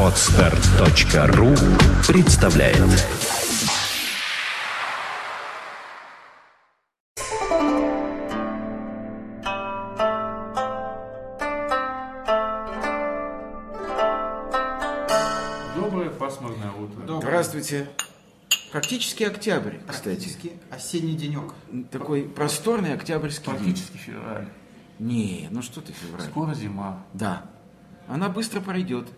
Отстар.ру представляет Доброе пасмурное утро. Здравствуйте. Практически октябрь, кстати. Практически осенний денек. Такой просторный октябрьский день. Практически февраль. Не, ну что ты, февраль? Скоро зима. Да. Она быстро пройдет.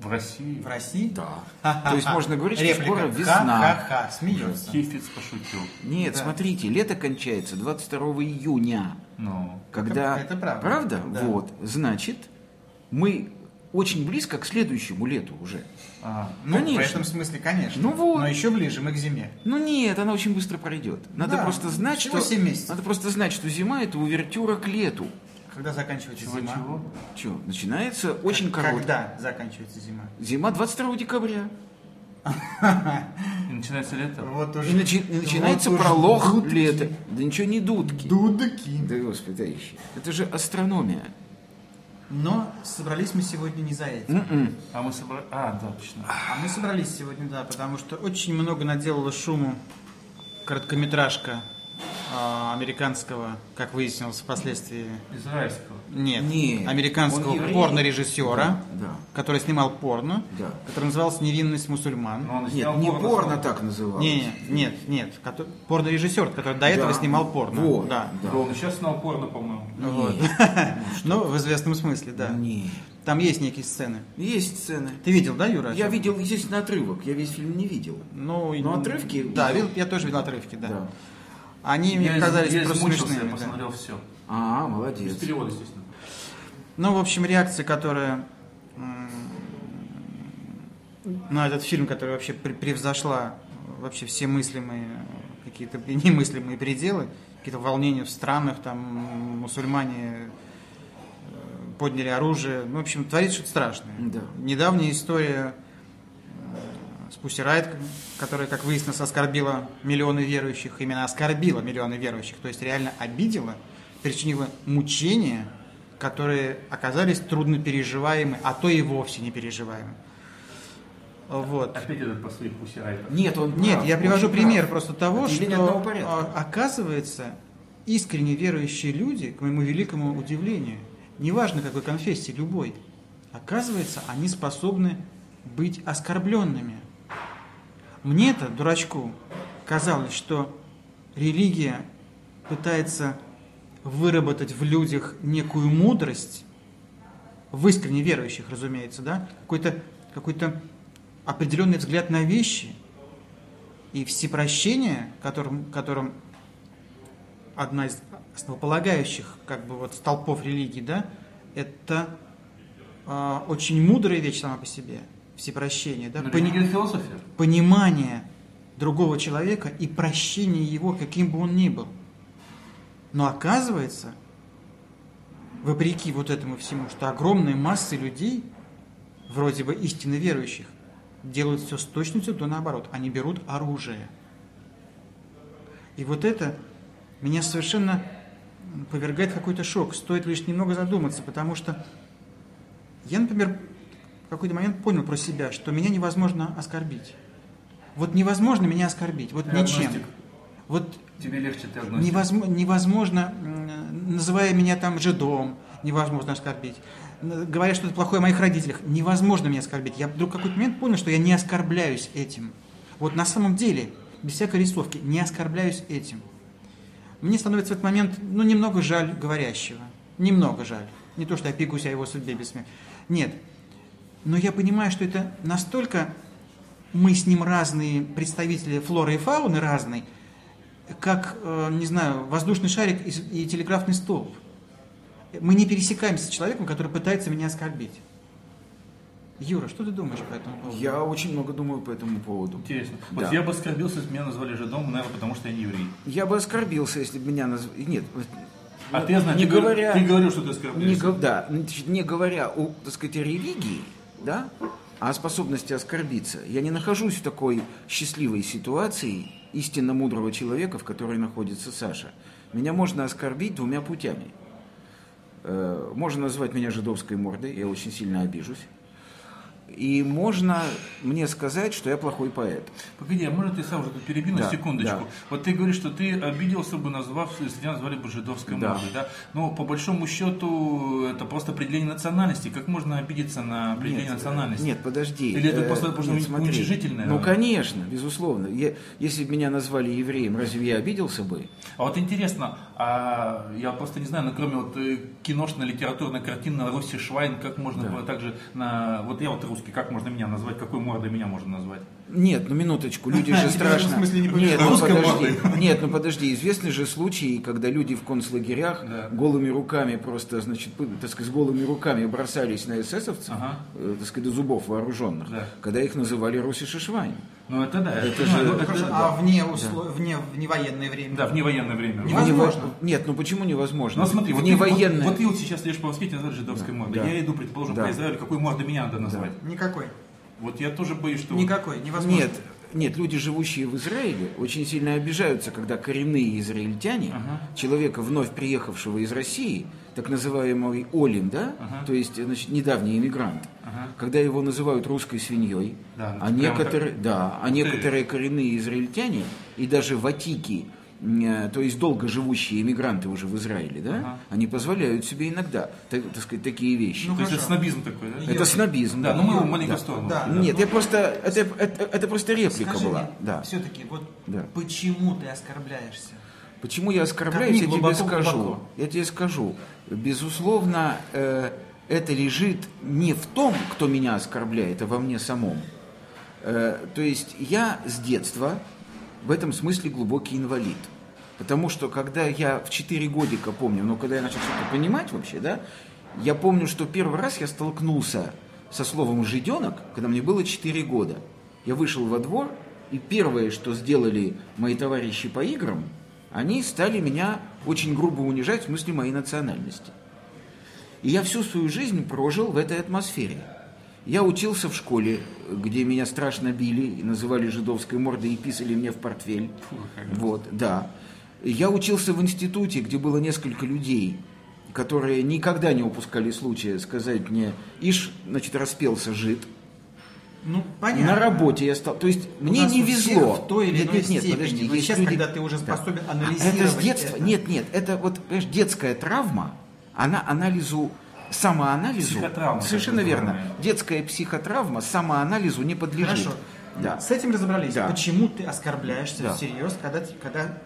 В России. В России? Да. То есть можно говорить, что Реплика. скоро весна. Ха-ха-ха. Смеется. Хифиц пошутил. Нет, смотрите, лето кончается 22 июня. Ну, Когда... это правда. Правда? Да. Вот. Значит, мы очень близко к следующему лету уже. а, Ну, Конечно. в этом смысле, конечно. Ну вот. Но еще ближе мы к зиме. Ну нет, она очень быстро пройдет. Надо Да, просто знать, что... семь месяцев. Надо просто знать, что зима это увертюра к лету. Когда заканчивается чего, зима? чего? Че, начинается очень К- короткая. Когда заканчивается зима? Зима 22 декабря. И начинается лето. Вот И, уже. начи- и начинается вот пролог дудки. лета. Да ничего не дудки. Дудки. Да господи. Это же астрономия. Но собрались мы сегодня не за этим. М-м. А мы собрали... А, да, точно. А мы собрались сегодня, да, потому что очень много наделала шуму короткометражка американского, как выяснилось впоследствии, Израильского. нет, Не, американского порно-режиссера, Да, который снимал порно, да. который назывался «Невинность мусульман». Но он Нет, не порно порно так называлось. Не, не, нет, нет, кото- порно-режиссер, который до этого Да. снимал порно. Вот, Да. да. Да, он сейчас снял порно, по-моему. Вот. Ну, в известном смысле, да. Не. Там есть некие сцены. Есть сцены. Ты видел, да, Юра? Я видел, естественно, отрывок. Я весь фильм не видел. Ну, Но отрывки Да, видел. видел, я тоже видел отрывки, да. Да. Они мне Я, казались я просто смешными. я да. посмотрел все. А, Без молодец. перевода, естественно. Ну, в общем, реакция, которая на этот фильм, который вообще пре- превзошла вообще все мыслимые, какие-то немыслимые пределы, какие-то волнения в странах, там мусульмане э, подняли оружие. Ну, в общем, творится что-то страшное. Да. Недавняя история с Pussy Riot, которая, как выяснилось, оскорбила миллионы верующих, именно оскорбила миллионы верующих, то есть реально обидела, причинила мучения, которые оказались трудно переживаемы, а то и вовсе не переживаемы. Вот. Опять этот последний пусирайтер. Нет, он Нет, прав, я привожу пример прав. просто того, что а, оказывается, искренне верующие люди, к моему великому удивлению, неважно какой конфессии, любой, оказывается, они способны быть оскорбленными. Мне-то, дурачку, казалось, что религия пытается выработать в людях некую мудрость, в искренне верующих, разумеется, да, какой-то какой-то определенный взгляд на вещи и всепрощение, которым, которым одна из основополагающих как бы вот столпов религии, да, это а, очень мудрая вещь сама по себе, всепрощение, да, Ну, пони- религия философия. понимание другого человека и прощение его, каким бы он ни был. Но оказывается, вопреки вот этому всему, что огромная масса людей, вроде бы истинно верующих, делают все с точностью до наоборот. Они берут оружие. И вот это меня совершенно повергает какой-то шок. Стоит лишь немного задуматься, потому что я, например, какой-то момент понял про себя, что меня невозможно оскорбить. Вот невозможно меня оскорбить, вот Ты ничем. агностик. Вот Тебе легче, ты агностик. невозможно, невозможно, называя меня там жидом, невозможно оскорбить. Говоря что-то плохое о моих родителях, невозможно меня оскорбить. Я вдруг в какой-то момент понял, что я не оскорбляюсь этим. Вот на самом деле, без всякой рисовки, не оскорбляюсь этим. Мне становится в этот момент, ну, немного жаль говорящего. Немного жаль. Не то, что я пекусь о его судьбе бессмертия. Нет. Но я понимаю, что это настолько мы с ним разные представители флоры и фауны разные, как, э, не знаю, воздушный шарик и, телеграфный столб. Мы не пересекаемся с человеком, который пытается меня оскорбить. Юра, что ты думаешь по этому поводу? Я очень много думаю по этому поводу. Интересно. Да. Вот я бы оскорбился, если бы меня назвали жидом, наверное, потому что я не еврей. Я бы оскорбился, если бы меня назвали... Нет, А ну, ты, знаешь, не ты, говор- говоря... ты говорил, что ты Не, оскорбляешься. го- да, значит, не говоря о, так сказать, о религии, да, а о способности оскорбиться, я не нахожусь в такой счастливой ситуации истинно мудрого человека, в которой находится Саша. Меня можно оскорбить двумя путями. Э, Можно назвать меня жидовской мордой, я очень сильно обижусь. И можно мне сказать, что я плохой поэт. Погоди, а может я сам уже тут перебью на Да, секундочку? да. Вот ты говоришь, что ты обиделся бы, назвав, если тебя назвали бы жидовской Да. мордой, да? Но по большому счету это просто определение национальности. Как можно обидеться на определение Нет, национальности? Нет, подожди. Или это Э, просто просто нет, смотри. уничижительное? Ну, конечно, безусловно. Я- если бы меня назвали евреем, разве я обиделся бы? А вот интересно, а я просто не знаю, ну, кроме вот э, киношно-литературной картины на Руси Швайн, как можно было также на... Вот я вот русский, как можно меня назвать, какой мордой меня можно назвать? Нет, ну минуточку, люди же страшно. смысле не Нет, ну подожди. Нет, ну подожди, известны же случаи, когда люди в концлагерях Да. голыми руками просто, значит, так сказать, с голыми руками бросались на эсэсовцев, Ага. э, так сказать, до зубов вооруженных, Да. когда их называли Руси Шишвайн. Ну это да, это, же- ну, это- Хорошо, а вне, услов... вне, вне военное время? Да, в невоенное время. Невозможно. Нет, ну почему невозможно? Ну смотри, в вот ты, невоенное. вот, вот ты вот сейчас лишь по Москве тебя называют жидовской мордой. да. Я иду, предположим, Да. по Израилю, какой мордой меня надо назвать? Никакой. Вот я тоже боюсь, что... Никакой, невозможно. Нет, нет, люди, живущие в Израиле, очень сильно обижаются, когда коренные израильтяне, Ага. человека, вновь приехавшего из России, так называемый Олим, да, Ага. то есть, значит, недавний иммигрант, Ага. когда его называют русской свиньей, Да, ну, а некоторые, так. да, а некоторые коренные израильтяне и даже ватики, то есть долго живущие иммигранты уже в Израиле, да, Ага. они позволяют себе иногда, так, так сказать, такие вещи. Ну, То есть это снобизм такой, да? это снобизм. Да, ну мы его маленько в сторону. Да. Нет, я просто, это, это, это просто реплика Скажи была. мне, Да. все-таки, вот Да. почему ты оскорбляешься? Почему я оскорбляюсь, я тебе скажу. глубоко. Я тебе скажу. Безусловно, э, это лежит не в том, кто меня оскорбляет, а во мне самом. Э, то есть я с детства в этом смысле глубокий инвалид. Потому что когда я в 4 годика помню, ну когда я начал что-то понимать вообще, да, я помню, что первый раз я столкнулся со словом «жиденок», когда мне было 4 года. Я вышел во двор, и первое, что сделали мои товарищи по играм, они стали меня очень грубо унижать в смысле моей национальности. И я всю свою жизнь прожил в этой атмосфере. Я учился в школе, где меня страшно били, и называли жидовской мордой и писали мне в портфель. Вот, да. Я учился в институте, где было несколько людей, которые никогда не упускали случая сказать мне, ишь, значит, распелся жид. Ну, понятно. На работе я стал. То есть У мне нас не везло. в той или нет, иной нет, нет, степени. подожди. Но сейчас, люди- когда ты уже Да. способен А анализировать Это с детства. это. Нет, нет, это вот, понимаешь, детская травма, она анализу, самоанализу. Психотравма, Совершенно верно. называемая. Детская психотравма самоанализу не подлежит. Хорошо. Да. С этим разобрались. Да. Почему ты оскорбляешься Да. всерьез, когда, когда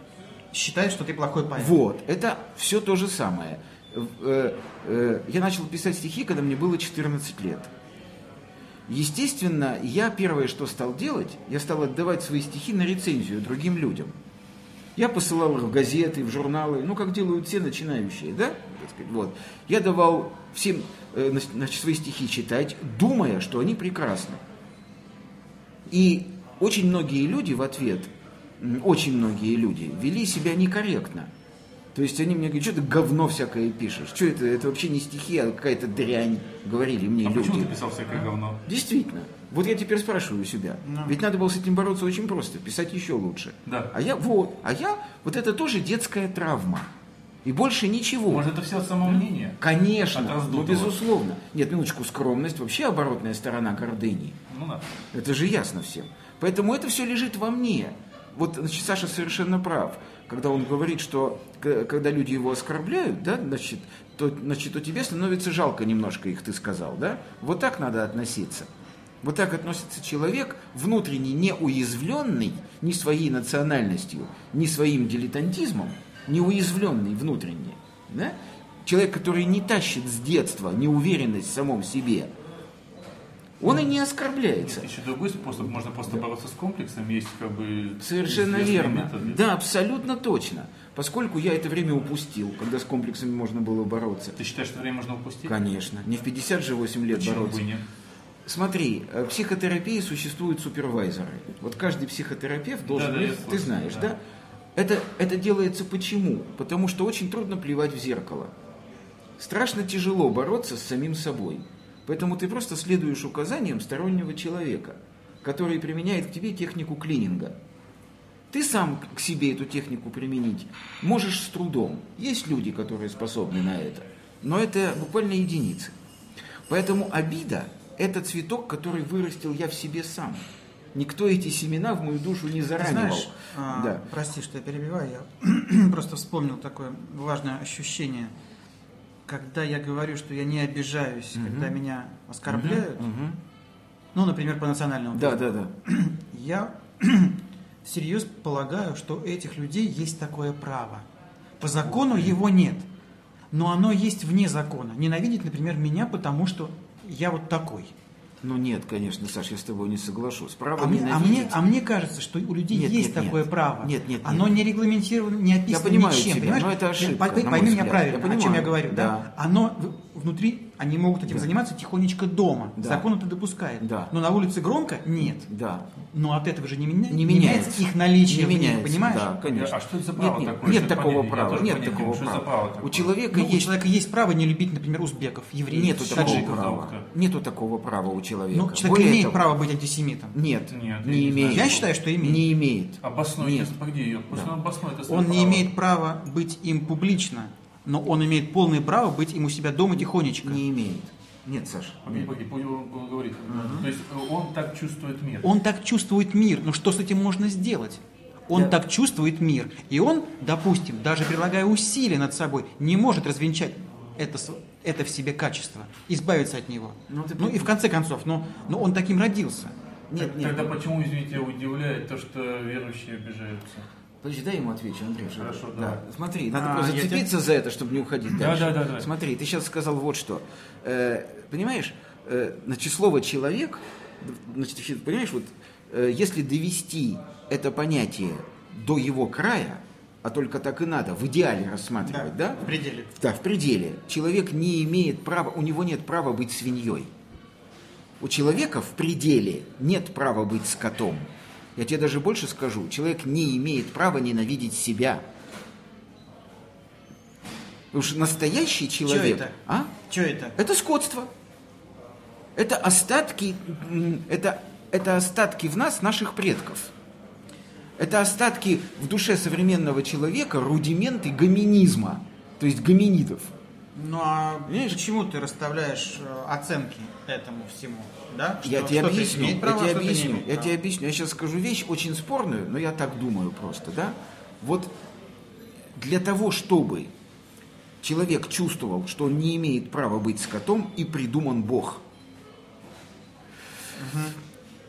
считаешь, что ты плохой поэт? Вот, это все то же самое. Э, э, Я начал писать стихи, когда мне было 14 лет. Естественно, я первое, что стал делать, я стал отдавать свои стихи на рецензию другим людям. Я посылал их в газеты, в журналы, ну, как делают все начинающие, да? Вот. Я давал всем э, значит, свои стихи читать, думая, что они прекрасны. И очень многие люди в ответ, очень многие люди вели себя некорректно. То есть они мне говорят, что ты говно всякое пишешь? Что это? Это вообще не стихи, а какая-то дрянь, говорили мне А люди. почему ты писал всякое говно? Действительно. Вот я теперь спрашиваю себя. Ведь надо было с этим бороться очень просто, писать еще лучше. Да. А я вот, а я, вот это тоже детская травма. И больше ничего. Может, это все от самомнения? Конечно, ну, безусловно. Нет, минуточку, скромность вообще оборотная сторона гордыни. Ну да. Это же ясно всем. Поэтому это все лежит во мне. Вот значит, Саша совершенно прав, когда он говорит, что когда люди его оскорбляют, да, значит, то, значит, то тебе становится жалко немножко их, ты сказал, да? Вот так надо относиться. Вот так относится человек, внутренне не уязвленный ни своей национальностью, ни своим дилетантизмом, не уязвленный внутренне. Да? Человек, который не тащит с детства неуверенность в самом себе, он и не оскорбляется. Еще другой способ, можно просто бороться с комплексом, есть как бы... Совершенно верно. методы. Да, абсолютно точно. Поскольку я это время упустил, когда с комплексами можно было бороться. Ты считаешь, что время можно упустить? Конечно. Не в 50 же 8 лет Почему бороться. бы нет? Смотри, э, в психотерапии существуют супервайзеры. Вот каждый психотерапевт должен, Да-да, я ты слышал, знаешь, да. да? Это, это делается почему? Потому что очень трудно плевать в зеркало. Страшно тяжело бороться с самим собой. Поэтому ты просто следуешь указаниям стороннего человека, который применяет к тебе технику клининга. Ты сам к себе эту технику применить можешь с трудом. Есть люди, которые способны на это, но это буквально единицы. Поэтому обида это цветок, который вырастил я в себе сам. Никто эти семена в мою душу не заранивал. знаешь, а, да. прости, что я перебиваю, я просто вспомнил такое важное ощущение. Когда я говорю, что я не обижаюсь, когда меня оскорбляют, Мгм. ну, например, по национальному Да, да, да. я всерьез полагаю, что у этих людей есть такое право. По закону его нет, но оно есть вне закона. Ненавидеть, например, меня, потому что я вот такой. Ну нет, конечно, Саш, я с тобой не соглашусь. Право А мне, а, мне, а мне кажется, что у людей Нет, есть нет, нет. такое право. Нет, нет, Оно нет. не регламентировано, не описано Я понимаю ничем. тебя, понимаешь? но это ошибка, Пойми меня правильно, Я о чем я понимаю, говорю. Да. да. Оно внутри, они могут этим Да. заниматься тихонечко дома. Да. Закон это допускает. Да. Но на улице громко нет. Да. Но от этого же не, меня- Не не меняется. их наличие Не меняется, понимаешь? Да, конечно. А что это за Нет, право нет, такое? Нет такого понятия? Права, нет понятия такого за право права. такое? У человека Ну, у есть... человека есть право не любить, например, узбеков, евреев, Нету такого таджиков. права. да. Нету такого права у человека. Ну, человек Более имеет того- право быть антисемитом. Нет, Нет, не не имеет. Я считаю, что имеет. Не имеет. Обоснуй, Нет. погоди. Пусть он обоснует не имеет права быть им публично, но он имеет полное право быть им у себя дома тихонечко. Не имеет. Нет, Саша. Погоди, он говорит. То есть э, он так чувствует мир. Он так чувствует мир, но что с этим можно сделать? Он Я- так чувствует мир, и он, допустим, даже прилагая усилия над собой, не может развенчать это, это в себе качество, избавиться от него. Ну, ты Ну и в конце концов, но, но он таким родился. Нет, нет. Тогда почему, извините, удивляет то, что верующие обижаются? Подожди, дай ему отвечу, Андрей. Хорошо, да. давай. Смотри, надо А, просто зацепиться за это, чтобы не уходить Да, дальше. да, да, да. Смотри, ты сейчас сказал вот что. Э, понимаешь, э, значит, слово человек, значит, понимаешь, вот э, если довести это понятие до его края, а только так и надо, в идеале рассматривать, да? В пределе. Да, в пределе. Человек не имеет права, у него нет права быть свиньей. У человека в пределе нет права быть скотом. Я тебе даже больше скажу, человек не имеет права ненавидеть себя. Потому что настоящий человек... это? А? Что это? Это скотство. Это остатки, это, это остатки в нас наших предков. Это остатки в душе современного человека, рудименты гоминизма, то есть гоминидов. Ну а Понимаешь? почему ты расставляешь э, оценки этому всему? Да? я Что- тебе что-то объясню, я тебе что-то не объясню, имеет я права. тебе объясню. Я сейчас скажу вещь очень спорную, но я так думаю просто, да? Вот для того, чтобы человек чувствовал, что он не имеет права быть скотом, и придуман Бог.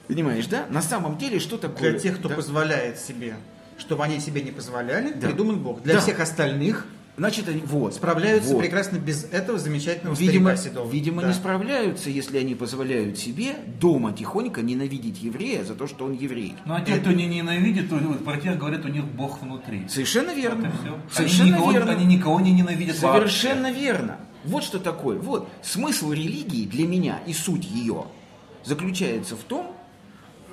Понимаешь, да? На самом деле, что такое? Для тех, кто да? позволяет себе, чтобы они себе не позволяли, Да. придуман Бог. Для Да. всех остальных Значит, они вот справляются вот. прекрасно без этого замечательного Видимо, старика седого. видимо Да. не справляются, если они позволяют себе дома тихонько ненавидеть еврея за то, что он еврей. Ну а те, кто не ненавидит, то вот про тех говорят, у них Бог внутри. Совершенно верно. Всё. Совершенно они, никого, верно. они никого не ненавидят Совершенно верно. Вот что такое. Вот смысл религии для меня и суть ее заключается в том,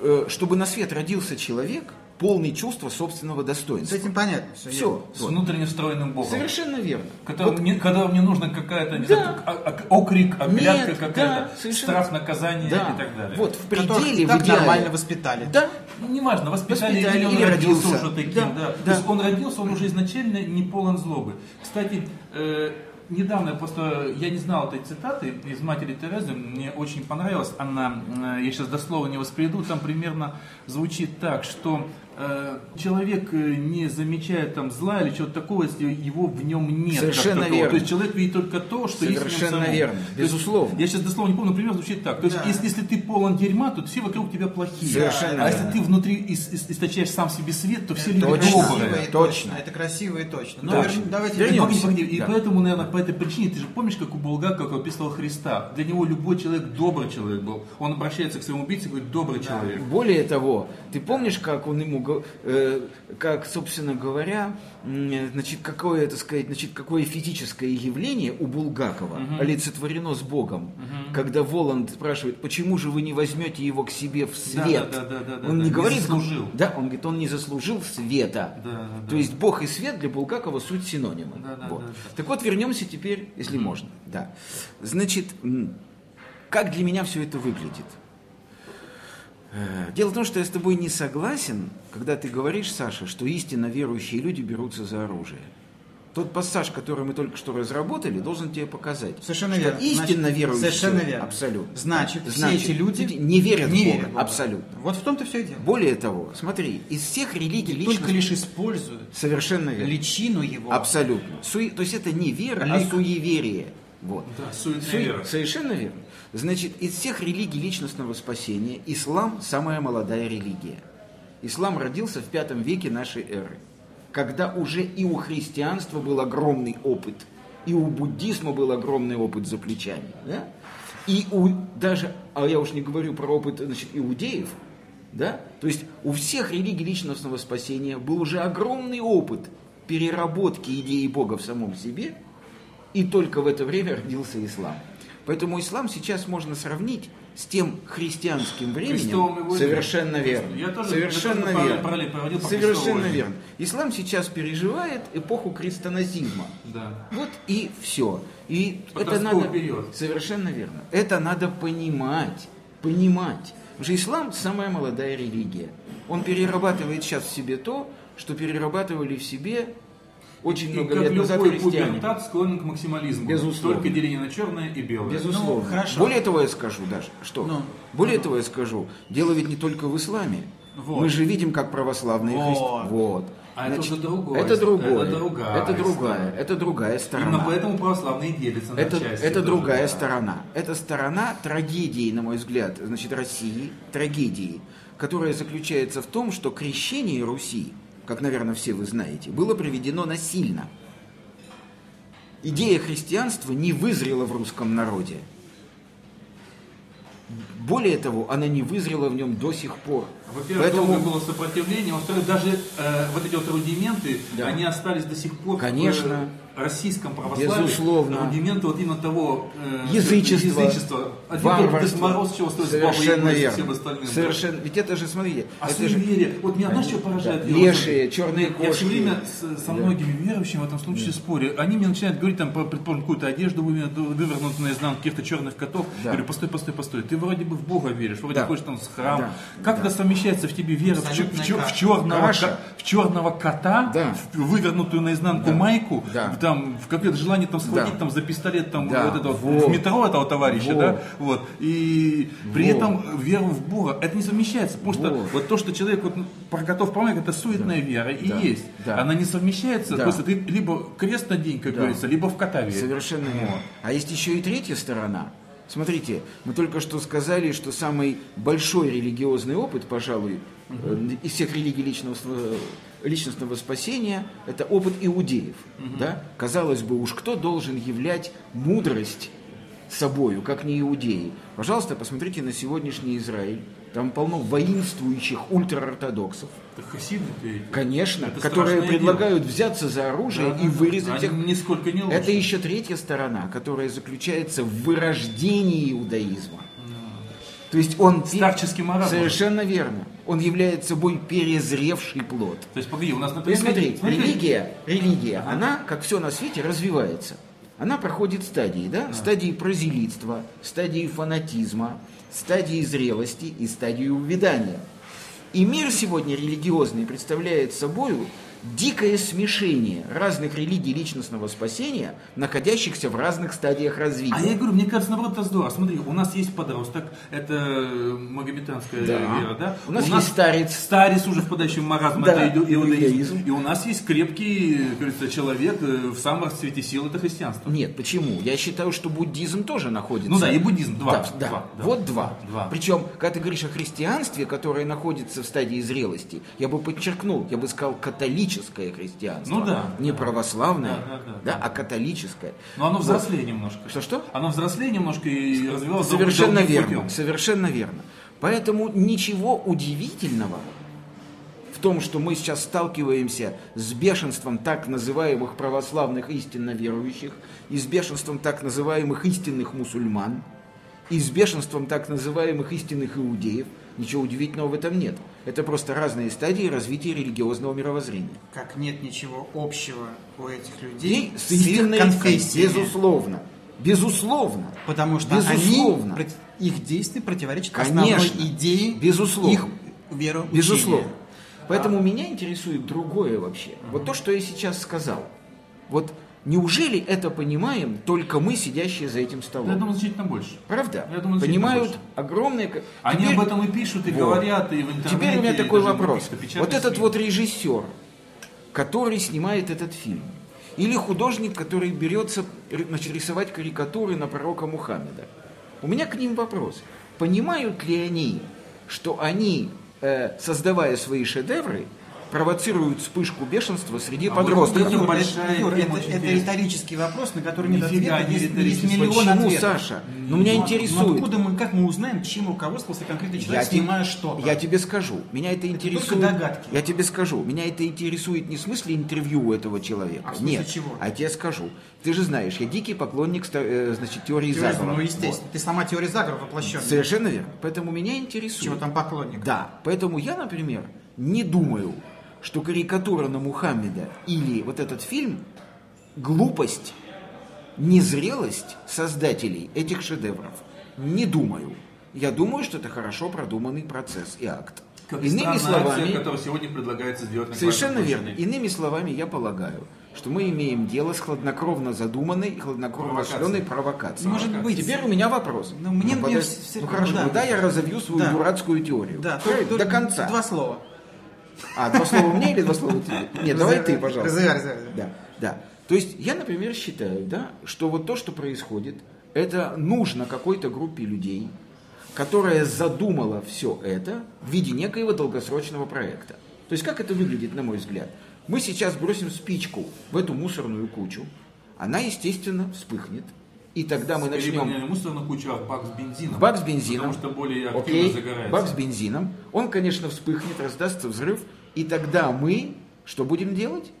э, чтобы на свет родился человек, полный чувства собственного С достоинства. этим понятно. Все. Все. С внутренне встроенным Богом. Совершенно верно. Когда, Вот мне, когда мне нужно какая-то, Да. знаю, а- а- окрик, оглядка какая-то, да, страх, наказание да. и так далее. Вот в пределе, в идеале. нормально воспитали. Да, Ну, неважно, воспитание, Воспитание или он или родился, родился. уже таким, Да, да. да. То есть он родился, он уже изначально не полон злобы. Кстати, э, недавно просто я не знал этой цитаты из матери Терезы, мне очень понравилась. Она, э, я сейчас дословно не воспроизведу, там примерно звучит так, что человек э, не замечает там зла или чего-то такого, если его в нем нет. как Совершенно верно. То есть человек видит только то, что есть в нем Совершенно самом. верно, То есть безусловно. Я сейчас дословно не помню, пример звучит так. То есть Да. если, если ты полон дерьма, то все вокруг тебя плохие. Совершенно а верно. если ты внутри ис- ис- источаешь сам себе свет, то все люди Точно. Красиво добрые. и Точно. точно. Это красиво и точно. Да. Но вернем- давайте И, Вернемся. погоди, погоди, и Да. поэтому, наверное, по этой причине, ты же помнишь, как у Булгакова описывал Христа? Для него любой человек добрый человек был. Он обращается к своему убийце и говорит, добрый человек. Более того, ты помнишь, как он ему, э, как, собственно говоря, значит, какое, так сказать, значит, какое физическое явление у Булгакова олицетворено с Богом, когда Воланд спрашивает, почему же вы не возьмете его к себе в свет? Да, да, да, да, да, он да, не не говорит, заслужил. да, он говорит, он не заслужил света. Да, да, То да. есть Бог и свет для Булгакова суть синонимы. Да, да, Вот. да, да. Так вот, вернемся теперь, если можно. Да. Значит, как для меня все это выглядит? Э, Дело в том, что я с тобой не согласен, когда ты говоришь, Саша, что истинно верующие люди берутся за оружие. тот пассаж, который мы только что разработали, должен тебе показать. Совершенно что верно. Истинно Значит, верующие. Совершенно верно. Абсолютно. Значит, Значит, все эти люди не верят не в Бога. верят в Бога. Абсолютно. Вот в том-то все и дело. Более того, смотри, из всех религий личность... только лишь используют Совершенно верно. личину его. Абсолютно. Суе- То есть это не вера, а Лик. суеверие. Вот. Да, суетная вера. Совершенно верно. Значит, из всех религий личностного спасения ислам самая молодая религия. Ислам родился в пятом веке нашей эры, когда уже и у христианства был огромный опыт, и у буддизма был огромный опыт за плечами. да? И у даже, а я уж не говорю про опыт значит, иудеев, да? То есть у всех религий личностного спасения был уже огромный опыт переработки идеи Бога в самом себе, и только в это время родился ислам. Поэтому ислам сейчас можно сравнить с тем христианским временем. Совершенно верно. Я тоже- Совершенно верно. параллель проводил по Совершенно верно. Ислам сейчас переживает эпоху крестоназизма. Да. Вот и все. И это Подростковый надо... период. Совершенно верно. Это надо понимать. Понимать. Потому что ислам самая молодая религия. Он перерабатывает сейчас в себе то, что перерабатывали в себе очень И много как лет назад любой христиане. пубертат склонен к максимализму. Безусловно. Только деление на черное и белое. Безусловно. Ну, хорошо. Более того, я скажу даже, что? Ну. Более того, я скажу, дело ведь не только в исламе. Вот. Мы же видим, как православные Вот. христиане. Вот. А это уже другое. Это другое. Это другая Это другая. Это другая сторона. Именно поэтому православные делятся на Это, части. это другая да. сторона. Это сторона трагедии, на мой взгляд, значит, России, трагедии, которая заключается в том, что крещение Руси, как, наверное, все вы знаете, было проведено насильно. Идея христианства не вызрела в русском народе. Более того, она не вызрела в нем до сих пор. Во-первых, долго было сопротивление, во-вторых, даже э, вот эти вот рудименты, Да. они остались до сих пор Конечно. в э, российском православии. Безусловно. Рудименты вот именно того э, Язычество, язычества. Один Дед. Мороз чего стоит Совершенно верно. всем остальным. да. Совершенно. Ведь это же, смотрите, А это же суеверие, вот меня знаешь, что поражает? Да, Я лешие, вот, черные я- Я кошки. все время с- со Да. многими верующими в этом случае спорю. Они мне начинают говорить, там, про, предположим, какую-то одежду вывернутую, наизнанку, каких-то черных котов. Да. Говорю, постой, постой, постой. Ты вроде бы в Бога веришь, вроде Да. ходишь там с храм. Да. Как это совмещается в тебе вера в, в, в каша. черного, в черного кота, Да. в вывернутую наизнанку Да. майку, Да. Там, в какое-то желание там схватить Да. там, за пистолет там, Да. вот это вот, Вот. в метро этого товарища, Вот. да, вот. И при Вот. этом веру в Бога, это не совмещается, потому что Вот. вот то, что человек вот, готов помогать, это суетная вера и Да. есть. Да. Она не совмещается, Да. просто ты либо крест на день, как Да. говорится, либо в кота веришь. Совершенно верно. А есть еще и третья сторона. Смотрите, мы только что сказали, что самый большой религиозный опыт, пожалуй, э, из всех религий личного, св- личностного спасения, это опыт иудеев. Да? Казалось бы, уж кто должен являть мудрость собою, как не иудеи. Пожалуйста, посмотрите на сегодняшний Израиль. Там полно воинствующих ультраортодоксов, Это хасиды конечно, Это которые предлагают взяться за оружие Да, и да, вырезать всех нисколько не лучше. это еще третья сторона, которая заключается в вырождении иудаизма. То есть он Старческий маразм. Совершенно верно. Он является собой перезревший плод. То есть, погоди, у нас на То есть смотри, смотри, религия, религия, она, как все на свете, развивается. Она проходит стадии, да? Стадии прозелитства, стадии фанатизма, стадии зрелости и стадии увядания. И мир сегодня религиозный представляет собой дикое смешение разных религий личностного спасения, находящихся в разных стадиях развития. А я говорю, мне кажется, наоборот, это здорово. Смотри, у нас есть подросток, это э, магометанская Да. вера, да? У нас есть старец. Старец, уже впадающий в маразм, Да, это иудаизм. И у нас есть крепкий, говорится, человек э, в самом расцвете сил, это христианство. Нет, почему? Я считаю, что буддизм тоже находится. Ну да, и буддизм, два. Да, да. Два, да. вот два. Два. Причем, когда ты говоришь о христианстве, которое находится в стадии зрелости, я бы подчеркнул, я бы сказал католическое христианство. Ну да. Не православное, Да, да, да. а католическое. Но оно взрослее немножко. Что-что? Оно взрослее немножко и развивалось Совершенно верно, путем. совершенно верно. Поэтому ничего удивительного в том, что мы сейчас сталкиваемся с бешенством так называемых православных истинно верующих, и с бешенством так называемых истинных мусульман, и с бешенством так называемых истинных иудеев, ничего удивительного в этом нет. Это просто разные стадии развития религиозного мировоззрения. Как нет ничего общего у этих людей И с с их конфессиями. безусловно. Безусловно. Потому что Безусловно. они, их действия противоречат Конечно. основной идее Безусловно. их вероучения. Безусловно. Поэтому меня интересует другое вообще. Вот то, что я сейчас сказал. Вот неужели это понимаем только мы, сидящие за этим Я столом? думаю, значительно больше. Правда? Я думаю, Понимают значительно огромное... ко- Они Теперь- об этом и пишут, и Вот. говорят, и в интернете. Теперь у меня такой вопрос. Вот этот СМИ. вот режиссер, который снимает этот фильм, или художник, который берется значит, рисовать карикатуры на пророка Мухаммеда, у меня к ним вопрос. Понимают ли они, что они, э, создавая свои шедевры, провоцируют вспышку бешенства среди А вот подростков? это Юр, большая это, это- это риторический вопрос, на который нет Нифига ответа. не Есть, есть миллион Почему, ответов. Саша? Ну, меня Ну, интересует. Ну, откуда мы, как мы узнаем, чем руководствовался конкретный человек, Я, те- снимая что-то? я тебе скажу, меня это интересует. только догадки. Я тебе скажу, меня это интересует не в смысле интервью у этого человека. А Нет. чего? А я тебе скажу. Ты же знаешь, я дикий поклонник э, значит, теории Теория заговора. Ну, естественно. Ты сама теория заговора воплощенная. Вот. Совершенно верно. Поэтому меня интересует. Чего там поклонник? Да. Поэтому я, например, не думаю, что карикатура на Мухаммеда или вот этот фильм глупость, незрелость создателей этих шедевров. Не думаю. Я думаю, что это хорошо продуманный процесс и акт. Как Иными словами, акция, которую сегодня предлагается сделать на Совершенно верно. Иными словами, я полагаю, что мы имеем дело с хладнокровно задуманной и хладнокровно Провокацией. осуществленной провокацией. Может быть. Теперь у меня вопрос. Ну, мне, ну, например, подожди. все- ну хорошо, да. ну, да, я разовью свою Да. дурацкую теорию. Да, только- до конца. Два слова. А, два слова мне или два слова тебе? Нет, давай ты, пожалуйста. Разовей, разовей. Да, да. То есть я, например, считаю, да, что вот то, что происходит, это нужно какой-то группе людей, которая задумала все это в виде некоего долгосрочного проекта. То есть как это выглядит, на мой взгляд? Мы сейчас бросим спичку в эту мусорную кучу, она, естественно, вспыхнет, и тогда мы начнем... не мусорную кучу, а в бак с бензином. Бак с бензином. Потому что более активно Окей, загорается. бак с бензином. Он, конечно, вспыхнет, раздастся взрыв. И тогда мы что будем делать?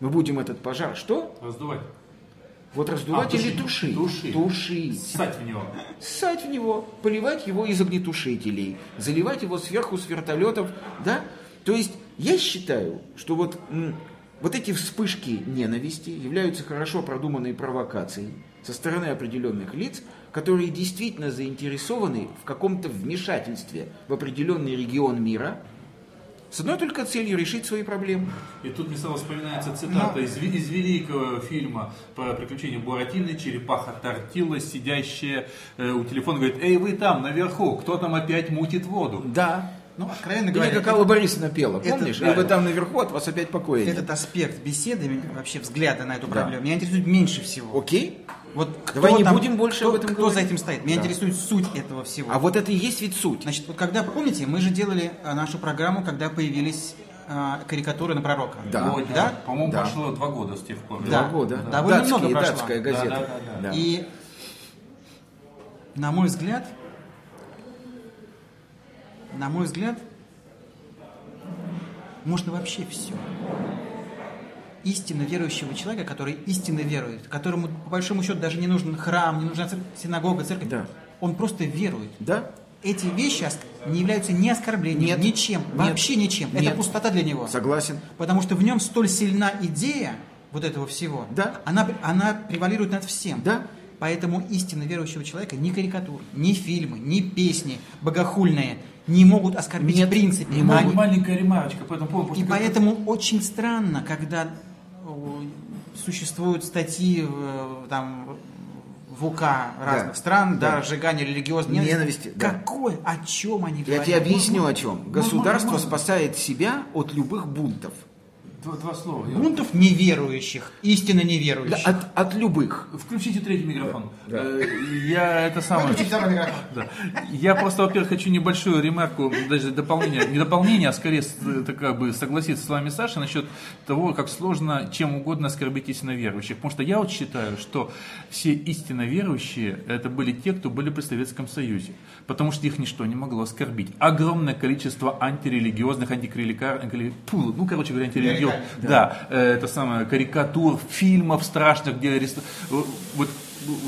Мы будем этот пожар что? Раздувать. Вот раздувать А, или тушить. тушить? Тушить. Ссать в него. Ссать в него, поливать его из огнетушителей, заливать его сверху с вертолетов, да? То есть я считаю, что вот, вот эти вспышки ненависти являются хорошо продуманной провокацией со стороны определенных лиц, которые действительно заинтересованы в каком-то вмешательстве в определенный регион мира, с одной только целью решить свои проблемы. И тут мне сразу вспоминается цитата из, ви- из великого фильма про приключения Буратино, черепаха Тортила, сидящая э, у телефона, говорит, эй, вы там, наверху, кто там опять мутит воду? Да. Ну, откровенно Или говоря, как Алла Борисовна пела, это- помнишь? да. И вы там наверху, от вас опять покоя нет. этот аспект беседы, вообще взгляда на эту Да. проблему, меня интересует меньше всего. Окей? Вот Давай кто не там- будем больше кто, об этом Кто говорить. за этим стоит? Меня Да. интересует суть этого всего. А вот это и есть ведь суть. Значит, вот когда, помните, мы же делали а, нашу программу, когда появились а, карикатуры на пророка. Да. Вот, Да? По-моему, Да. прошло два года с тех пор. Два Да. года. Довольно Датские, много прошло. датская газета. Да, да, да, да. Да. И, на мой взгляд, на мой взгляд, можно вообще все. Истинно верующего человека, который истинно верует, которому, по большому счету, даже не нужен храм, не нужна цер- синагога, церковь, Да. он просто верует. Да? Эти вещи не являются ни оскорблением, Нет. ничем, Нет. вообще ничем. Это Нет. пустота для него. Согласен. Потому что в нем столь сильна идея вот этого всего. Да. Она, она превалирует над всем. Да. Поэтому истинно верующего человека ни карикатуры, ни фильмы, ни песни богохульные не могут оскорбить Нет, в принципе. не могут. Маленькая ремарочка по этому поводу. И поэтому очень странно, когда существуют статьи там, в УК разных Да. стран, да, Да. сжигание религиозной Ненависти, да. Какой? О чем они Я говорят? тебе объясню о чем. Государство спасает себя от любых бунтов. Два, два слова. Я- Бунтов неверующих, истинно Да, неверующих. от, от любых. Включите третий микрофон. Да. Э, Я это самое. Выключите второй микрофон. Да. Я просто, во-первых, хочу небольшую ремарку, даже дополнение, не дополнение, а скорее это как бы согласиться с вами, Саша, насчет того, как сложно чем угодно оскорбить истинно верующих. Потому что я вот считаю, что все истинно верующие, это были те, кто были при Советском Союзе. Потому что их ничто не могло оскорбить. Огромное количество антирелигиозных, антикриликар, ну, короче говоря, антирелигиозных, да, э, это самое, карикатур, фильмов страшных, где арест- вот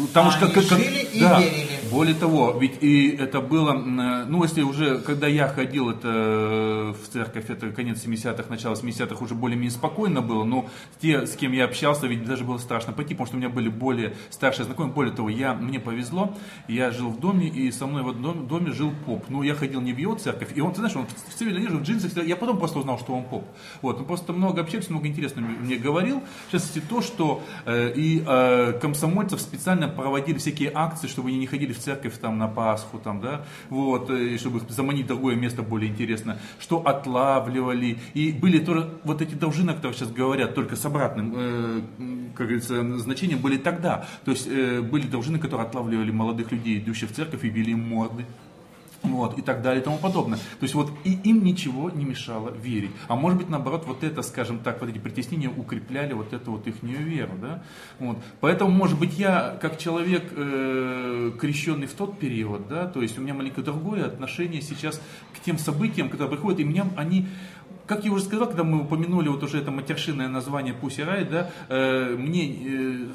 Потому А что как, как- да, верили. Более того, ведь и это было, э, ну если уже, когда я ходил это э, в церковь, это конец 70-х, начало 70-х, уже более-менее спокойно было, но те, с кем я общался, ведь даже было страшно пойти, потому что у меня были более старшие знакомые. Более того, я, мне повезло, я жил в доме, и со мной в одном доме жил поп. Ну, я ходил не в его церковь, и он, ты знаешь, он в цивильной одежде, в джинсах, я потом просто узнал, что он поп. Вот, мы просто много общались, много интересного мне говорил. В частности, то, что э, и э, комсомольцев специально проводили всякие акции, чтобы они не ходили в церковь там на Пасху, там, да, вот, э, и чтобы их заманить в другое место более интересно, что отлавливали, и были тоже вот эти должины, которые сейчас говорят, только с обратным, э, как говорится, значением были тогда. То есть э, были должины, которые отлавливали молодых людей, идущих в церковь, и били им морды. Вот, и так далее и тому подобное. То есть вот и им ничего не мешало верить. А может быть, наоборот, вот это, скажем так, вот эти притеснения укрепляли вот эту вот их веру. Да? Вот. Поэтому, может быть, я как человек, э, крещенный в тот период, да, то есть у меня маленько другое отношение сейчас к тем событиям, которые приходят, и меня они как я уже сказал, когда мы упомянули вот уже это матершинное название Пусть Рай, да, э, мне э,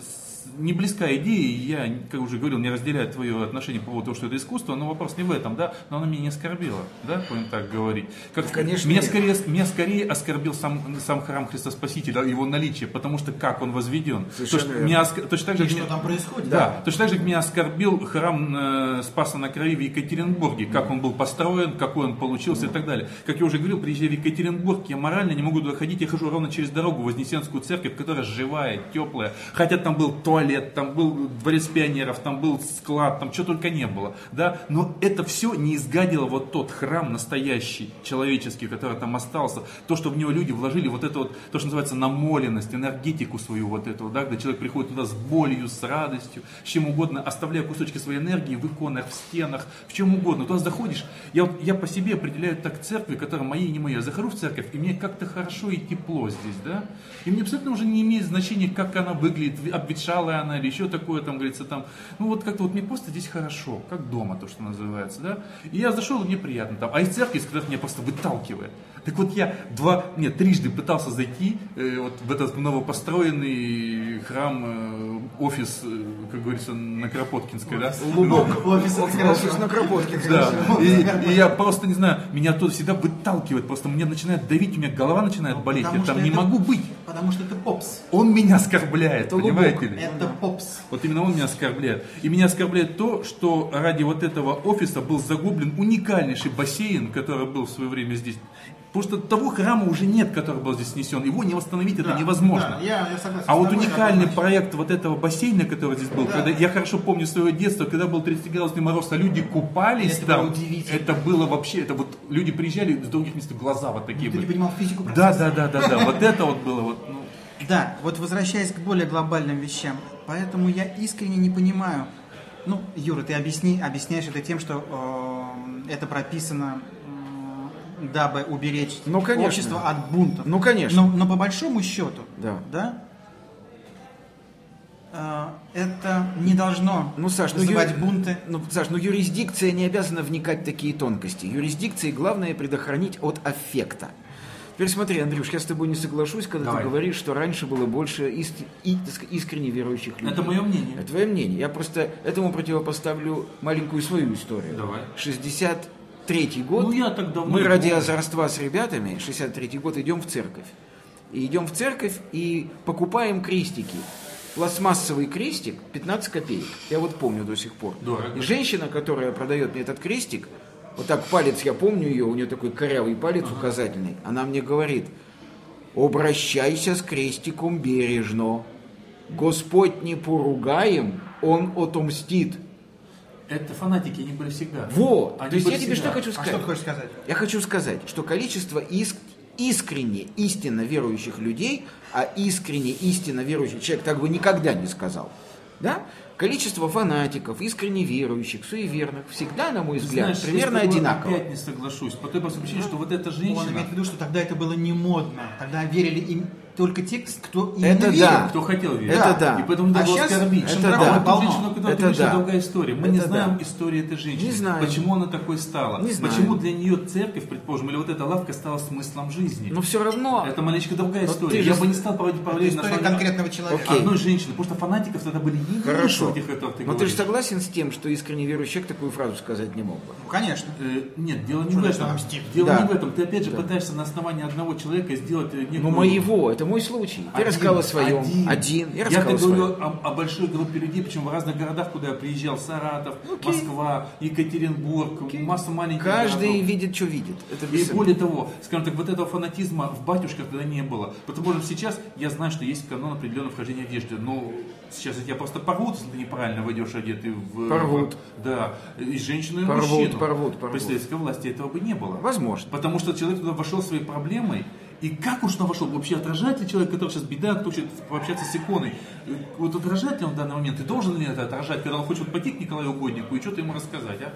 не близка идея, я, как уже говорил, не разделяю твое отношение по поводу того, что это искусство, но вопрос не в этом, да, но оно меня не оскорбило, да, будем так говорить. Как, Конечно, меня нет. скорее, меня скорее оскорбил сам, сам храм Христа Спасителя, его наличие, потому что как он возведен. Совершенно То, что верно. меня оск- точно так же, И как что меня- там происходит? да, точно так же, как меня оскорбил храм э, Спаса на Крови в Екатеринбурге, как он был построен, какой он получился и так далее. Как я уже говорил, приезжая в Екатеринбург, я морально не могу туда ходить, я хожу ровно через дорогу в Вознесенскую церковь, которая живая, теплая. Хотя там был туалет, там был дворец пионеров, там был склад, там что только не было. Да? Но это все не изгадило вот тот храм настоящий, человеческий, который там остался. То, что в него люди вложили, вот это вот, то, что называется намоленность, энергетику свою вот эту, да, когда человек приходит туда с болью, с радостью, с чем угодно, оставляя кусочки своей энергии в иконах, в стенах, в чем угодно. Туда заходишь, я, я по себе определяю так церкви, которая моей и не моей. Я захожу в церковь, и мне как-то хорошо и тепло здесь, да, и мне абсолютно уже не имеет значения, как она выглядит, обветшалая она или еще такое, там, говорится, там, ну вот как-то вот мне просто здесь хорошо, как дома, то, что называется, да, и я зашел, и мне приятно там, а из церкви, из меня просто выталкивает. Так вот я два, нет, трижды пытался зайти э, вот в этот новопостроенный храм, э, офис, э, как говорится, на Кропоткинской, да? Лубок. Офис, хорошо. Офис на Кропоткин. Да, и, и я просто не знаю, меня оттуда всегда выталкивает, просто мне начинает давить, у меня голова начинает болеть, Потому я там не это- могу быть. Потому что это попс. Он меня оскорбляет, Это понимаете лубок. ли? Это попс. Вот именно он меня оскорбляет. И меня оскорбляет то, что ради вот этого офиса был загублен уникальнейший бассейн, который был в свое время здесь. Потому что того храма уже нет, который был здесь снесен. Его не восстановить это Да, невозможно. да, я- я согласен а вот тобой, уникальный однозначно. проект вот этого бассейна, который здесь был, когда я хорошо помню свое детство, когда был 30-градусный мороз, а люди купались Это там. было. Это было вообще, это вот люди приезжали из других мест, глаза вот такие Ты не были. понимал физику Да, процесса. да, да, да, да. Вот это вот было вот. ну, Да, вот возвращаясь к более глобальным вещам, поэтому я искренне не понимаю. Ну, Юра, ты объясни, объясняешь это тем, что э, это прописано, дабы уберечь Ну, конечно. общество от бунтов. Ну, конечно. Но, но по большому счету, Да. да, э, это не должно Ну, Саш, ну, вызывать ю- бунты. Ну, Саш, ну юрисдикция не обязана вникать в такие тонкости. Юрисдикции главное предохранить от аффекта. Теперь смотри, Андрюш, я с тобой не соглашусь, когда Давай. ты говоришь, что раньше было больше ист- и- так сказать, искренне верующих людей. Это мое мнение. Это твое мнение. Я просто этому противопоставлю маленькую свою историю. Давай. 63-й год. Ну, я так давно Мы ради озорства с ребятами, 63-й год, идем в церковь. И идем в церковь и покупаем крестики. Пластмассовый крестик 15 копеек. Я вот помню до сих пор. Дорого. И женщина, которая продает мне этот крестик, вот так палец, я помню ее, у нее такой корявый палец указательный, она мне говорит, обращайся с крестиком бережно. Господь не поругаем, он отомстит. Это фанатики, они были всегда. Вот. Они То есть я тебе всегда. что хочу А сказать? что ты хочешь сказать? Я хочу сказать, что количество иск- искренне, истинно верующих людей, а искренне, истинно верующий человек так бы никогда не сказал, да? Количество фанатиков, искренне верующих, суеверных, всегда, на мой взгляд, Знаешь, примерно я с тобой одинаково. опять не соглашусь. По той простой причине, что вот эта Он женщина, имеет в виду, что тогда это было не модно. Тогда верили им только те, кто именно Это верил. да. кто хотел верить. Это да. И поэтому А было оскорбить. это а да. вот полно. эту женщину, которую Это ты да. это другая история. Мы не Это знаем да. истории этой женщины. Не знаем. Почему она такой стала. Не знаем. Почему для нее церковь, предположим, или вот эта лавка стала смыслом жизни. Но все равно... Это маленечко другая Но история. же Я бы не стал проводить Это параллель на конкретного человека. Окей. одной женщины, потому что фанатиков тогда были единицы. Хорошо. этих, которых ты Но ты же согласен с тем, что искренне верующий человек такую фразу сказать не мог бы? Ну, конечно. Э, Нет, дело не в этом. Дело не в этом. Ты опять же пытаешься на основании одного человека сделать некую... Ну, моего, это мой случай. Один, рассказал о своем. Один. Один. Я Я о говорю о, о большой группе людей, причем в разных городах, куда я приезжал. Саратов, Москва, Екатеринбург, масса маленьких Каждый городов. видит, что видит. Это И без более того, скажем так, вот этого фанатизма в батюшках тогда не было. Потому что сейчас я знаю, что есть канон определенного вхождения одежды. Но сейчас я тебя просто порвут, если ты неправильно войдешь одетый в... Порвут. Да. И женщину, и Порвут, мужчину. порвут, порвут. При советской власти этого бы не было. Возможно. Потому что человек туда вошел своей проблемой, и как уж он вошел, вообще отражает ли человек, который сейчас беда, кто хочет пообщаться с иконой, э, вот отражает ли он в данный момент, и должен ли это отражать, когда он хочет пойти к Николаю Угоднику и что-то ему рассказать, а?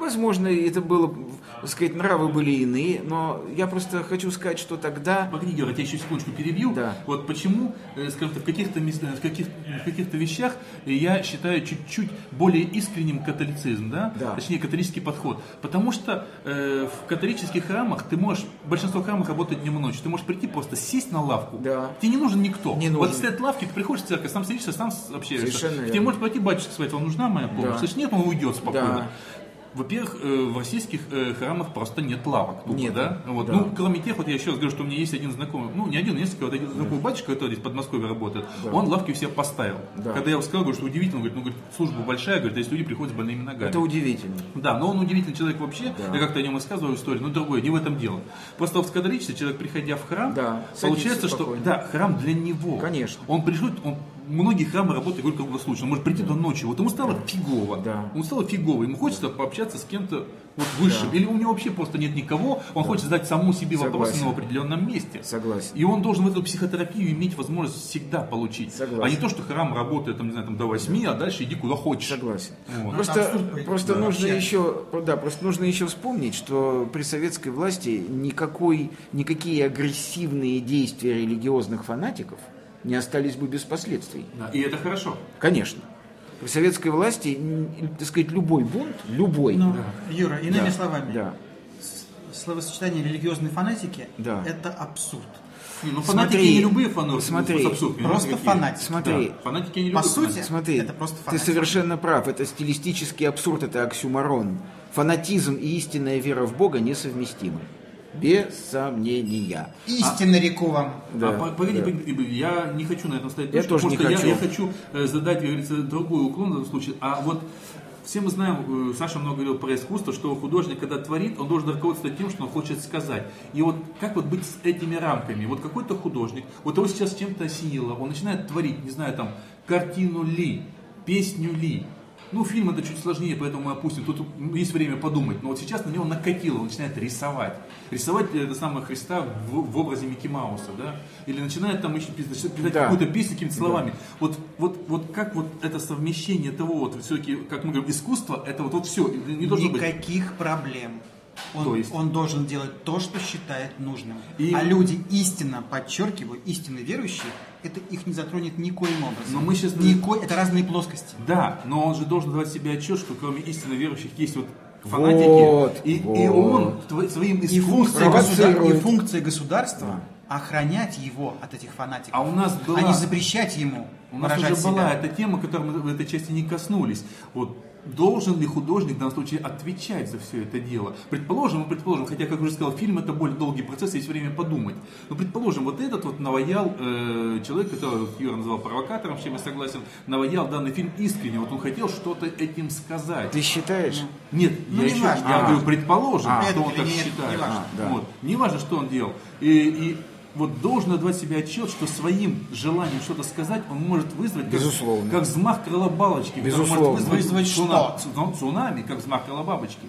Возможно, это было, так сказать, нравы были иные, но я просто хочу сказать, что тогда... Погоди, Георгий, я тебя еще секундочку перебью. Да. Вот почему, э, скажем так, в каких-то, э, в каких, в каких-то вещах я считаю чуть-чуть более искренним католицизм, да? Да. Точнее, католический подход. Потому что э, в католических храмах ты можешь, большинство храмов работает днем и ночью, ты можешь прийти просто сесть на лавку. Да. Тебе не нужен никто. Не Вот нужен. стоят лавки, ты приходишь в церковь, сам садишься, сам общаешься. Совершенно Тебе может пойти батюшка сказать, вам нужна моя помощь? Да. Слышь, нет, он уйдет спокойно. Да. Во-первых, э, в российских э, храмах просто нет лавок. тупо, Нет. да? Вот. Да. Ну, кроме тех, вот я еще раз говорю, что у меня есть один знакомый, ну, не один, несколько, вот один знакомый батюшка, который здесь в Подмосковье работает, он лавки все поставил. Да. Когда я его сказал, говорю, что удивительно, он говорит, ну, говорит, служба большая, говорит, а если люди приходят с больными ногами. Это удивительно. Да, но он удивительный человек вообще. Да. Я как-то о нем рассказываю историю, но другое, не в этом дело. Просто в католичестве человек, приходя в храм, Да, получается, садится что спокойно. да, храм для него. Конечно. Он пришлет, он многие храмы работают только круглосуточно. Он может прийти до ночи. Вот ему стало фигово. Да. Ему стало фигово. Ему хочется пообщаться с кем-то вот высшим. Или у него вообще просто нет никого. Он хочет задать саму себе Согласен. на определенном месте. Согласен. И он должен эту психотерапию иметь возможность всегда получить. Согласен. А не то, что храм работает там, не знаю, там, до 8, а дальше иди куда хочешь. Согласен. Вот. Просто, это абсурд, просто да, нужно вообще. еще, да, просто нужно еще вспомнить, что при советской власти никакой, никакие агрессивные действия религиозных фанатиков не остались бы без последствий. Да, И это хорошо. Конечно. При советской власти, так сказать, любой бунт, любой, Ну, Юра, иными Да, словами, да, словосочетание религиозной фанатики Да. это абсурд. Не, ну Смотри, фанатики не любые фанатики. смотри, просто фанатики. смотри, Да, фанатики не По любые сути, фанатики. Смотри, это просто ты фанатики. совершенно прав. Это стилистический абсурд, это оксюмарон. Фанатизм и истинная вера в Бога несовместимы. Без сомнения. Истинно реку вам. Да, а, по- погоди, да. погоди, я не хочу на этом ставить Я тоже не что я- хочу. Я, хочу э, задать, как говорится, другой уклон в этом случае. А вот все мы знаем, э, Саша много говорил про искусство, что художник, когда творит, он должен руководствоваться тем, что он хочет сказать. И вот как вот быть с этими рамками? Вот какой-то художник, вот его сейчас чем-то осенило, он начинает творить, не знаю, там, картину ли, песню ли, ну, фильм это чуть сложнее, поэтому мы опустим. Тут есть время подумать. Но вот сейчас на него накатило, он начинает рисовать. Рисовать это самое Христа в, в образе Микки Мауса, да? Или начинает там еще писать, писать Да. какую-то песню какими-то словами. Вот, вот, вот как вот это совмещение того, вот все-таки, как мы говорим, искусство, это вот, вот все, не должно быть. Никаких проблем. Он, То есть? он должен делать то, что считает нужным. И- А люди истинно, подчеркиваю, истинно верующие, это их не затронет никоим образом. Но мы щас- Никой, это разные плоскости. Да, но он же должен давать себе отчет, что кроме истинно верующих есть вот фанатики. Вот, и, и вот. он тво- своим И искусством... функция, государ- и функция государства охранять его от этих фанатиков, А у нас была- а не запрещать ему У нас уже была себя. эта тема, которой мы в этой части не коснулись. Вот должен ли художник в данном случае отвечать за все это дело? Предположим, мы предположим, хотя, как уже сказал, фильм это более долгий процесс, есть время подумать. Но предположим, вот этот вот наваял э, человек, которого Юра называл провокатором, с чем я согласен, наваял данный фильм искренне. Вот он хотел что-то этим сказать. Ты считаешь? Нет, Ну, я не еще, важно. я А. говорю, предположим, А. что он так считает. не важно. А, да. Вот. Не важно, что он делал. И, и вот должен отдавать себе отчет, что своим желанием что-то сказать, он может вызвать как, Безусловно. как взмах крыла бабочки. который Безусловно. Может вызвать, Вызвать цуна- что? цу- цунами, как взмах крыла бабочки.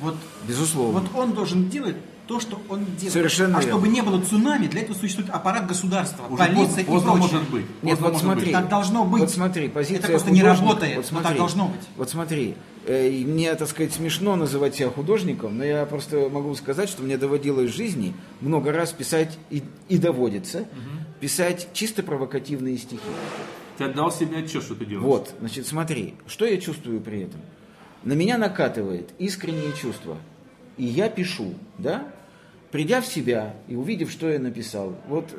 Вот, Безусловно. вот он должен делать то, что он делает. Совершенно а верно. чтобы не было цунами, для этого существует аппарат государства, Уже полиция поздно, поздно и прочее. может быть. Нет, вот может смотри. быть. Так должно быть. Вот смотри, позиция Это просто не работает, вот но так смотри, должно быть. Вот смотри, э, и мне, так сказать, смешно называть себя художником, но я просто могу сказать, что мне доводилось в жизни много раз писать, и, и доводится, писать чисто провокативные стихи. Ты отдал себе отчет, что ты делаешь. Вот, значит, смотри, что я чувствую при этом? На меня накатывает искреннее чувство, и я пишу, да? Придя в себя и увидев, что я написал, вот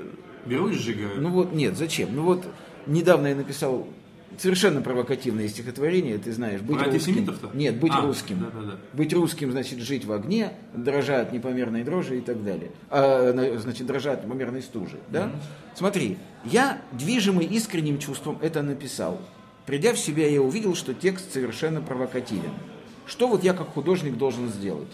Беру и сжигаю. ну вот, нет, зачем? Ну вот, недавно я написал Совершенно провокативное стихотворение, ты знаешь. Быть Про русским. Нет, быть А, русским. да-да-да. Быть русским значит жить в огне, дрожа от непомерной дрожи и так далее. А, на- значит, дрожа от непомерной стужи. Да? Смотри, я, движимый искренним чувством, это написал. Придя в себя, я увидел, что текст совершенно провокативен. Что вот я как художник должен сделать?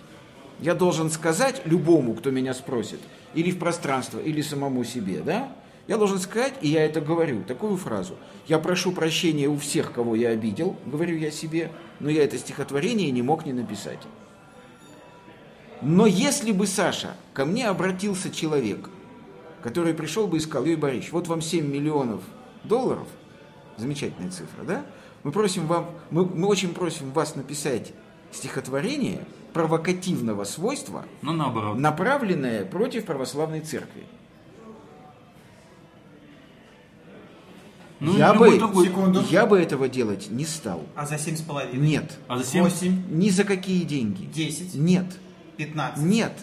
Я должен сказать любому, кто меня спросит, или в пространство, или самому себе, да? Я должен сказать, и я это говорю, такую фразу. Я прошу прощения у всех, кого я обидел, говорю я себе, но я это стихотворение не мог не написать. Но если бы, Саша, ко мне обратился человек, который пришел бы и сказал, Юрий Борисович, вот вам 7 миллионов долларов, замечательная цифра, да? Мы просим вам, мы, мы очень просим вас написать стихотворение провокативного свойства, Ну, наоборот. направленное против православной церкви. Ну, я, бы, другой. Секунду. я бы этого делать не стал. А за семь с половиной? Нет. А зачем? Восемь, Ни за какие деньги. десять, Нет. пятнадцать. Нет.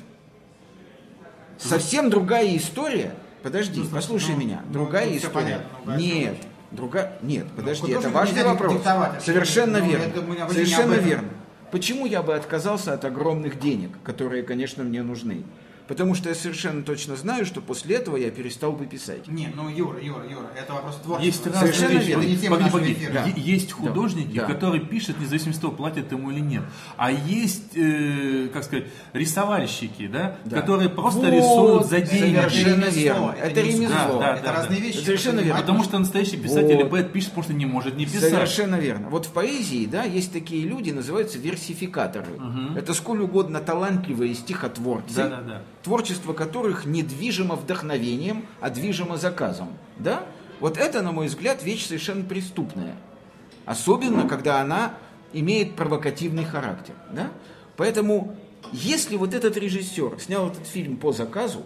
Совсем другая история. Подожди, Ну, значит, послушай ну, меня. ну, Другая всё история. понятно, ну, Нет. Друга... Нет, подожди, это художник важный нельзя вопрос. Совершенно Ну, верно. это Совершенно верно. Почему я бы отказался от огромных денег, которые, конечно, мне нужны? Потому что я совершенно точно знаю, что после этого я перестал бы писать. Не, ну Юра, Юра, Юра, это вопрос творчества. Есть Совершенно разные вещи. верно. Это не тема Погоди, погоди. Да. Есть художники, Да. которые пишут, независимо от того, платят ему или нет. А есть, э, как сказать, рисовальщики, да, Да. которые просто Вот, рисуют за деньги. Совершенно ремесло, верно. это Это ремесло. Да, да, Это да, разные да. вещи. Совершенно верно. Потому что настоящий писатель или Вот. поэт пишет, потому что не может не писать. Совершенно верно. Вот в поэзии, да, есть такие люди, называются версификаторы. Это сколь угодно талантливые стихотворцы, Да, да, да. Творчество которых не движимо вдохновением, а движимо заказом. Да? Вот это, на мой взгляд, вещь совершенно преступная. Особенно, когда она имеет провокативный характер. Да? Поэтому, если вот этот режиссер снял этот фильм по заказу,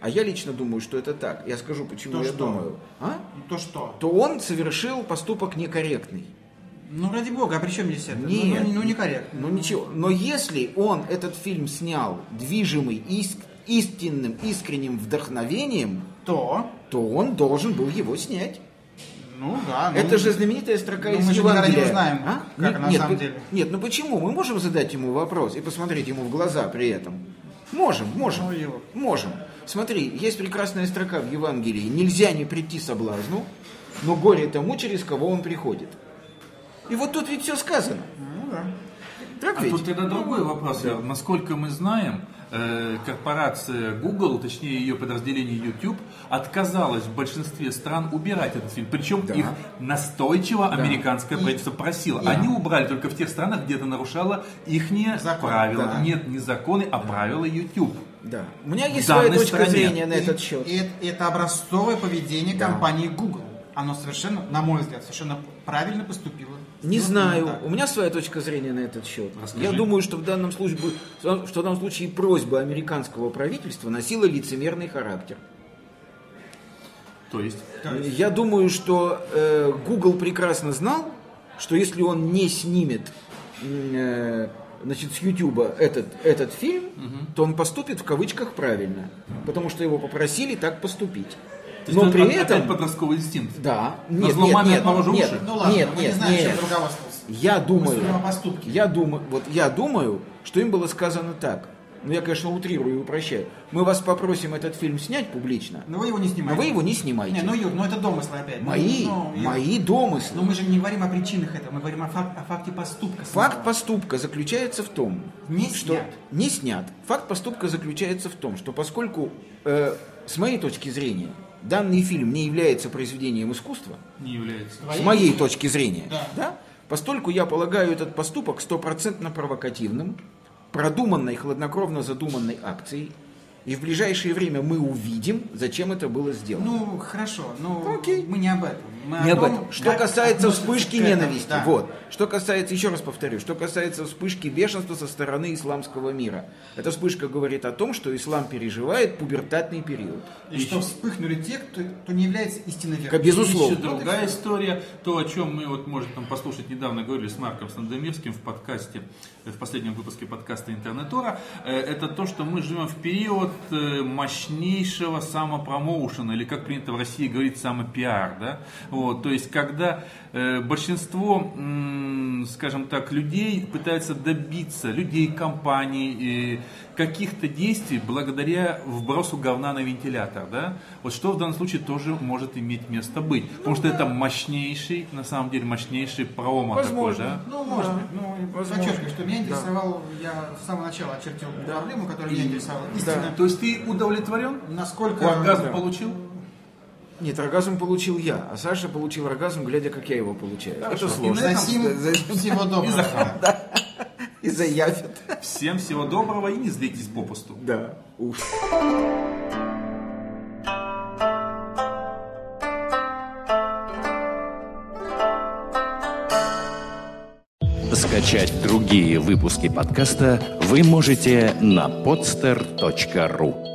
а я лично думаю, что это так, я скажу, почему То я что? думаю, а? То что? то он совершил поступок некорректный. Ну, ради бога, а при чем здесь это? Ну, Нет. Ну, ну, некорректно. Ну ничего. Но если он этот фильм снял движимый ис- истинным, искренним вдохновением, То, то он должен был его снять. ну да. ну, Это же знаменитая строка ну, из мы же никогда не Евангелия. узнаем, А? как Нет, на нет, самом ну- деле. Нет, ну почему? Мы можем задать ему вопрос и посмотреть ему в глаза при этом? Можем, можем. Ну, его. Можем. Смотри, есть прекрасная строка в Евангелии. Нельзя не прийти соблазну, но горе тому, через кого он приходит. И вот тут ведь все сказано. Ну да. Так А ведь? тут тогда другой вопрос. Насколько мы знаем, э, корпорация Google, точнее ее подразделение YouTube, отказалась в большинстве стран убирать этот фильм. Причем Да. их настойчиво американское правительство просило. Они убрали только в тех странах, где это нарушало их правила. да. Нет, не законы, а правила YouTube. Да. У меня есть своя точка стране. зрения на И- этот счет. и это, это образцовое поведение Да. компании Google. Оно совершенно, на мой взгляд, совершенно правильно поступило. Не Сделано знаю. так. У меня своя точка зрения на этот счет. Расскажи. Я думаю, что в данном случае, что в данном случае просьба американского правительства носила лицемерный характер. То есть, Я думаю, что э, Google прекрасно знал, что если он не снимет э, значит, с YouTube этот, этот фильм, то он поступит в кавычках правильно. Потому что его попросили так поступить. То есть Но при опять этом... подростковый инстинкт. Да. Нет, нет, нет, отморожу нет, уши? Ну ладно, нет, мы нет, не знаем, нет. чем это руководствовался. Я думаю, я думаю, вот я думаю, что им было сказано так. Ну, я, конечно, утрирую и упрощаю. Мы вас попросим этот фильм снять публично, Но вы его не но снимаете. вы его не снимаете. Не, ну Юр, ну это домыслы опять. Ну, мои, ну, Юр, мои домыслы. Но мы же не говорим о причинах этого, мы говорим о, фак- о факте поступка. Факт самого. поступка заключается в том, Не что снят. не снят. Факт поступка заключается в том, что поскольку, э, с моей точки зрения, данный фильм не является произведением искусства, Не является. с моей точки зрения, Да. да, постольку я полагаю этот поступок стопроцентно провокативным, продуманной, хладнокровно задуманной акцией, и в ближайшее время мы увидим, зачем это было сделано. Ну, хорошо, ну, Окей. мы не об этом. Мы Не об том, этом. Что касается вспышки этому, ненависти, да. вот. Что касается, еще раз повторю, что касается вспышки бешенства со стороны исламского мира. Эта вспышка говорит о том, что ислам переживает пубертатный период. И что вспыхнули те, кто, кто не является истинно верным. безусловно. Еще другая история, то, о чем мы вот можем там послушать недавно говорили с Марком Сандомирским в подкасте, в последнем выпуске подкаста Интернетура, э, это то, что мы живем в период вот э, мощнейшего самопромоушена, или как принято в России говорить, самопиар, да, вот, то есть когда э, большинство, скажем так, людей пытаются добиться, людей, компаний, э, каких-то действий благодаря вбросу говна на вентилятор, да, вот что в данном случае тоже может иметь место быть, потому что это мощнейший, на самом деле, мощнейший промо такой, Возможно. да. Ну, может Да. быть. Ну, Возможно. подчеркиваю, что меня интересовал, я с самого начала очертил проблему, которая меня интересовала. Истина, То есть ты удовлетворен? насколько... Оргазм да. получил? Нет, оргазм получил я, а Саша получил оргазм, глядя, как я его получаю. Это сложно. И на за- всего доброго. И. И заявит. Всем всего доброго и не злитесь попусту. Да, уж. Скачать другие выпуски подкаста вы можете на podster.ru